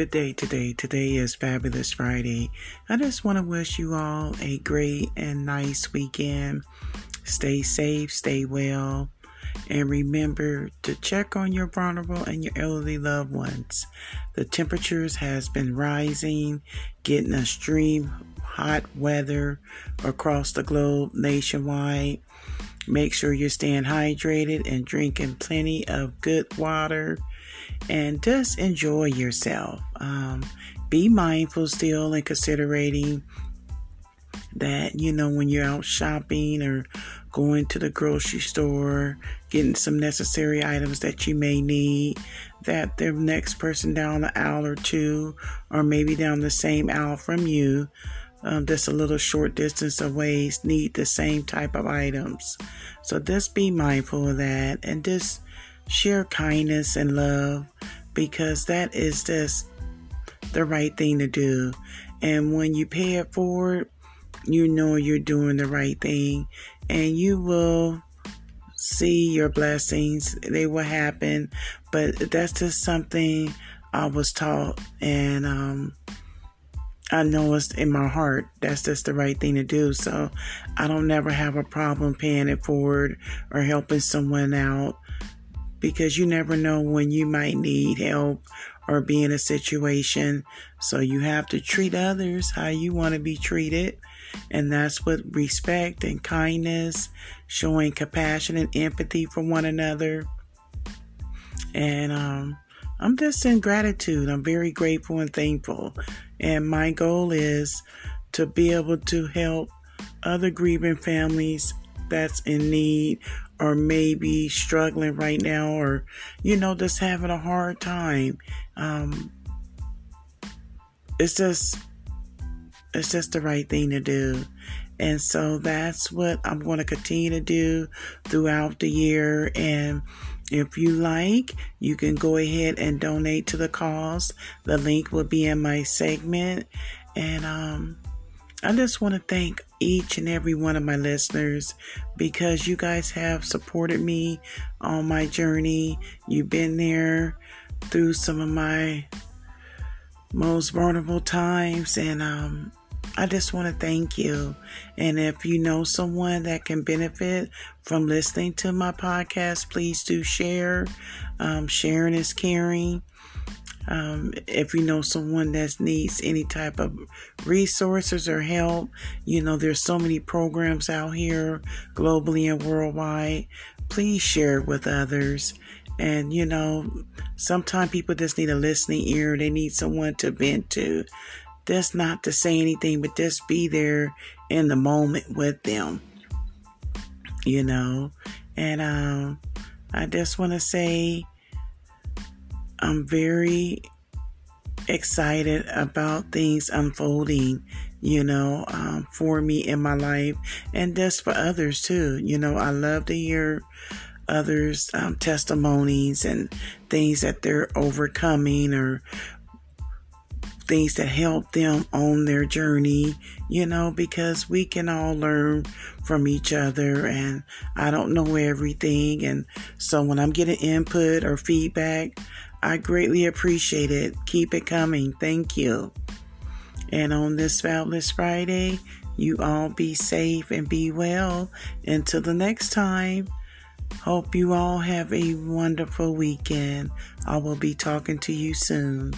good day today. Today is Fabulous Friday. I just want to wish you all a great and nice weekend. Stay safe, stay well, and remember to check on your vulnerable and your elderly loved ones. The temperatures has been rising, getting extreme hot weather across the globe nationwide. Make sure you're staying hydrated and drinking plenty of good water and just enjoy yourself. Um, be mindful still and considering that, you know, when you're out shopping or going to the grocery store, getting some necessary items that you may need, that the next person down the aisle or two, or maybe down the same aisle from you, um, just a little short distance away, need the same type of items. So just be mindful of that and just share kindness and love because that is just the right thing to do. And when you pay it forward, you know you're doing the right thing and you will see your blessings. They will happen, but that's just something I was taught and um, I know it's in my heart. That's just the right thing to do. So I don't never have a problem paying it forward or helping someone out because you never know when you might need help or be in a situation. So you have to treat others how you want to be treated. And that's with respect and kindness, showing compassion and empathy for one another. And um, I'm just in gratitude. I'm very grateful and thankful. And my goal is to be able to help other grieving families that's in need or maybe struggling right now or you know just having a hard time um it's just it's just the right thing to do and so that's what I'm going to continue to do throughout the year and if you like, you can go ahead and donate to the cause. The link will be in my segment. And um, I just want to thank each and every one of my listeners because you guys have supported me on my journey. You've been there through some of my most vulnerable times, and um, I just want to thank you. And if you know someone that can benefit from listening to my podcast, please do share. Um, sharing is caring. Um, if you know someone that needs any type of resources or help, you know, there's so many programs out here globally and worldwide. Please share it with others. And, you know, sometimes people just need a listening ear. They need someone to vent to. That's not to say anything, but just be there in the moment with them, you know. And um, I just want to say, I'm very excited about things unfolding, you know, um, for me in my life and just for others too. You know, I love to hear others' um, testimonies and things that they're overcoming or things that help them on their journey, you know, because we can all learn from each other and I don't know everything. And so when I'm getting input or feedback, I greatly appreciate it. Keep it coming. Thank you. And on this Fabulous Friday, you all be safe and be well. Until the next time, hope you all have a wonderful weekend. I will be talking to you soon.